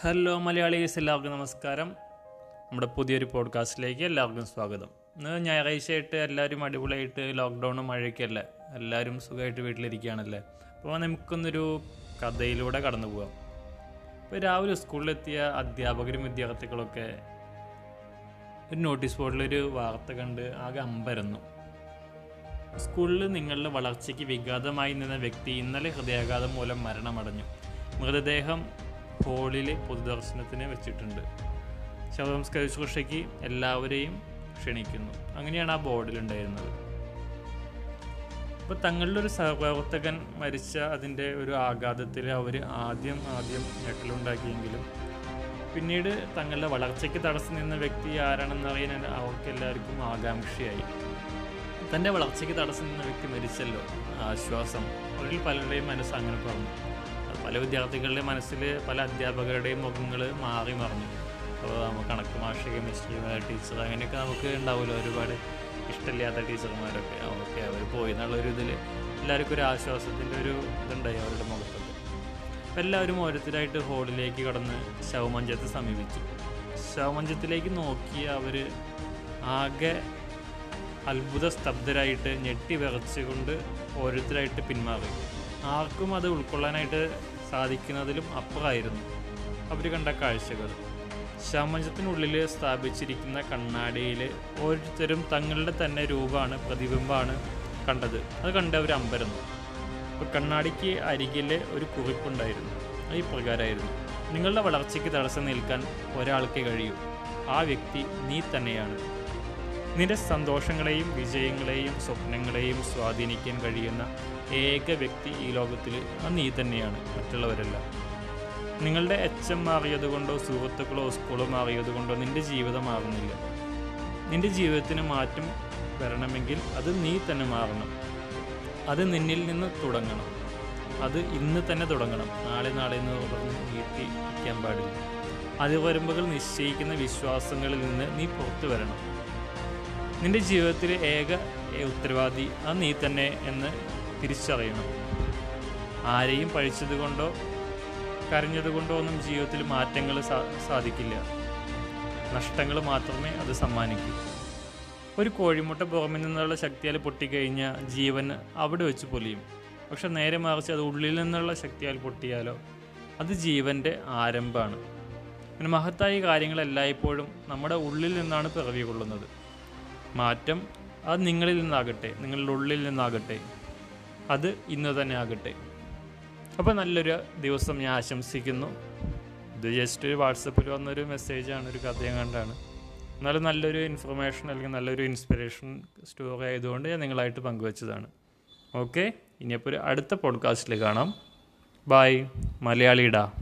Hello Malayalees എല്ലാവർക്കും നമസ്കാരം. നമ്മുടെ പുതിയൊരു പോഡ്കാസ്റ്റിലേക്ക് എല്ലാവർക്കും സ്വാഗതം. ഇന്ന് ഞായറാഴ്ചയായിട്ട് എല്ലാവരും അടിപൊളിയായിട്ട് ലോക്ക്ഡൗണും മഴയൊക്കെയല്ലേ എല്ലാവരും സുഖമായിട്ട് വീട്ടിലിരിക്കുകയാണല്ലേ? അപ്പോൾ നമുക്കൊന്നൊരു കഥയിലൂടെ കടന്നു പോകാം ഇപ്പോൾ രാവിലെ സ്കൂളിലെത്തിയ അധ്യാപകരും വിദ്യാർത്ഥികളൊക്കെ ഒരു നോട്ടീസ് ബോർഡിലൊരു വാർത്ത കണ്ട് ആകെ അമ്പരന്നു. സ്കൂളിൽ നിങ്ങളുടെ വളർച്ചയ്ക്ക് വിഘാതമായി നിന്ന വ്യക്തി ഇന്നലെ ഹൃദയാഘാതം മൂലം മരണമടഞ്ഞു. മൃതദേഹം ഹോളിൽ പൊതുദർശനത്തിന് വെച്ചിട്ടുണ്ട്. ശവസംസ്കാര ശുശ്രൂഷയ്ക്ക് എല്ലാവരെയും ക്ഷണിക്കുന്നു. അങ്ങനെയാണ് ആ ബോർഡിലുണ്ടായിരുന്നത്. അപ്പോൾ തങ്ങളുടെ ഒരു സഹപ്രവർത്തകൻ മരിച്ച അതിന്റെ ഒരു ആഘാതത്തിൽ അവർ ആദ്യം ആദ്യം ഞെട്ടലുണ്ടാക്കിയെങ്കിലും പിന്നീട് തങ്ങളുടെ വളർച്ചയ്ക്ക് തടസ്സം നിന്ന വ്യക്തി ആരാണെന്ന് അറിയാൻ അവർക്ക് എല്ലാവർക്കും ആകാംക്ഷയായി. തന്റെ വളർച്ചയ്ക്ക് തടസ്സം നിന്ന വ്യക്തി മരിച്ചല്ലോ. ആശ്വാസം. അവരിൽ പലരുടെയും മനസ്സ് അങ്ങനെ പറഞ്ഞു പല വിദ്യാർത്ഥികളുടെ മനസ്സിൽ പല അധ്യാപകരുടെയും മുഖങ്ങൾ മാറി മറിഞ്ഞു. അപ്പോൾ നമുക്ക് കണക്ക് മാഷ കെമിസ്ട്രി ടീച്ചർ അങ്ങനെയൊക്കെ നമുക്ക് ഉണ്ടാവുമല്ലോ ഒരുപാട് ഇഷ്ടമില്ലാത്ത ടീച്ചർമാരൊക്കെ. ഓക്കെ അവർ പോയി എന്നുള്ളൊരു ഇതിൽ എല്ലാവർക്കും ഒരു ആശ്വാസത്തിന്റെ ഒരു ഇതുണ്ടായി അവരുടെ മുഖത്തൊക്കെ. അപ്പോൾ എല്ലാവരും ഓരോരുത്തരായിട്ട് ഹോളിലേക്ക് കടന്ന് ശവമഞ്ചത്തെ സമീപിച്ചു. ശവമഞ്ചത്തിലേക്ക് നോക്കി അവർ ആകെ അത്ഭുത സ്തബ്ധരായിട്ട് ഞെട്ടി വിറച്ചുകൊണ്ട് ഓരോരുത്തരായിട്ട് പിന്മാറി. ആർക്കും അത് ഉൾക്കൊള്ളാനായിട്ട് സാധിക്കുന്നതിലും അപ്പുറമായിരുന്നു. അവർ കണ്ട കാഴ്ചകൾ. ശമഞ്ചത്തിനുള്ളിൽ സ്ഥാപിച്ചിരിക്കുന്ന കണ്ണാടിയിൽ ഓരോരുത്തരും തങ്ങളുടെ തന്നെ രൂപമാണ് പ്രതിബിംബമാണ് കണ്ടത്. അത് കണ്ട് അവർ അമ്പരന്നു. അപ്പോൾ കണ്ണാടിക്ക് അരികിൽ ഒരു കുറിപ്പുണ്ടായിരുന്നു. അത് ഇപ്രകാരമായിരുന്നു. പ്രകാരമായിരുന്നു നിങ്ങളുടെ വളർച്ചയ്ക്ക് തടസ്സം നിൽക്കാൻ ഒരാൾക്ക് കഴിയൂ. ആ വ്യക്തി നീ തന്നെയാണ്. നിന്റെ സന്തോഷങ്ങളെയും വിജയങ്ങളെയും സ്വപ്നങ്ങളെയും സ്വാധീനിക്കാൻ കഴിയുന്ന ഏക വ്യക്തി ഈ ലോകത്തിൽ നീ തന്നെയാണ് മറ്റുള്ളവരല്ല. നിങ്ങളുടെ എച്ചം മാറിയതുകൊണ്ടോ സുഹൃത്തുക്കളോ സ്കൂളോ മാറിയതുകൊണ്ടോ നിന്റെ ജീവിതം മാറുന്നില്ല. നിന്റെ ജീവിതത്തിന് മാറ്റം വരണമെങ്കിൽ അത് നീ തന്നെ മാറണം. അത് നിന്നിൽ നിന്ന് തുടങ്ങണം. അത് ഇന്ന് തന്നെ തുടങ്ങണം. നാളെ നാളെ എന്ന് തുടർന്ന് നീട്ടി വയ്ക്കാൻ പാടില്ല. അതിവരമ്പുകൾ നിശ്ചയിക്കുന്ന വിശ്വാസങ്ങളിൽ നിന്ന് നീ പുറത്തു വരണം. നിന്റെ ജീവിതത്തിലെ ഏക ഉത്തരവാദി അത് നീ തന്നെ എന്ന് തിരിച്ചറിയണം. ആരെയും പഴിച്ചതുകൊണ്ടോ കരഞ്ഞതുകൊണ്ടോ കരഞ്ഞത് ഒന്നും ജീവിതത്തിൽ മാറ്റങ്ങൾ സാധിക്കില്ല. നഷ്ടങ്ങൾ മാത്രമേ അത് സമ്മാനിക്കൂ. ഒരു കോഴിമുട്ട പുറമെ നിന്നുള്ള ശക്തിയാൽ പൊട്ടിക്കഴിഞ്ഞാൽ ജീവൻ അവിടെ വെച്ച് പൊലിയും. പക്ഷെ നേരെ മറിച്ച് അത് ഉള്ളിൽ നിന്നുള്ള ശക്തിയാൽ പൊട്ടിയാലോ? അത് ജീവന്റെ ആരംഭമാണ്. പിന്നെ മഹത്തായ കാര്യങ്ങൾ എല്ലായ്പ്പോഴും നമ്മുടെ ഉള്ളിൽ നിന്നാണ് പിറവി കൊള്ളുന്നത് മാറ്റം അത് നിങ്ങളിൽ നിന്നാകട്ടെ നിങ്ങളുടെ ഉള്ളിൽ നിന്നാകട്ടെ അത് ഇന്ന് തന്നെ ആകട്ടെ. അപ്പോൾ നല്ലൊരു ദിവസം ഞാൻ ആശംസിക്കുന്നു. ഇത് ജസ്റ്റ് ഒരു വാട്സപ്പിൽ വന്നൊരു മെസ്സേജാണ് ഒരു കഥയും കണ്ടാണ്. എന്നാലും നല്ലൊരു ഇൻഫർമേഷൻ അല്ലെങ്കിൽ നല്ലൊരു ഇൻസ്പിറേഷൻ സ്റ്റോറി ആയതുകൊണ്ട് ഞാൻ നിങ്ങളായിട്ട് പങ്കുവച്ചതാണ്. ഓക്കെ ഇനിയിപ്പോൾ ഒരു അടുത്ത പോഡ്കാസ്റ്റിൽ കാണാം. ബായ് മലയാളിടാ.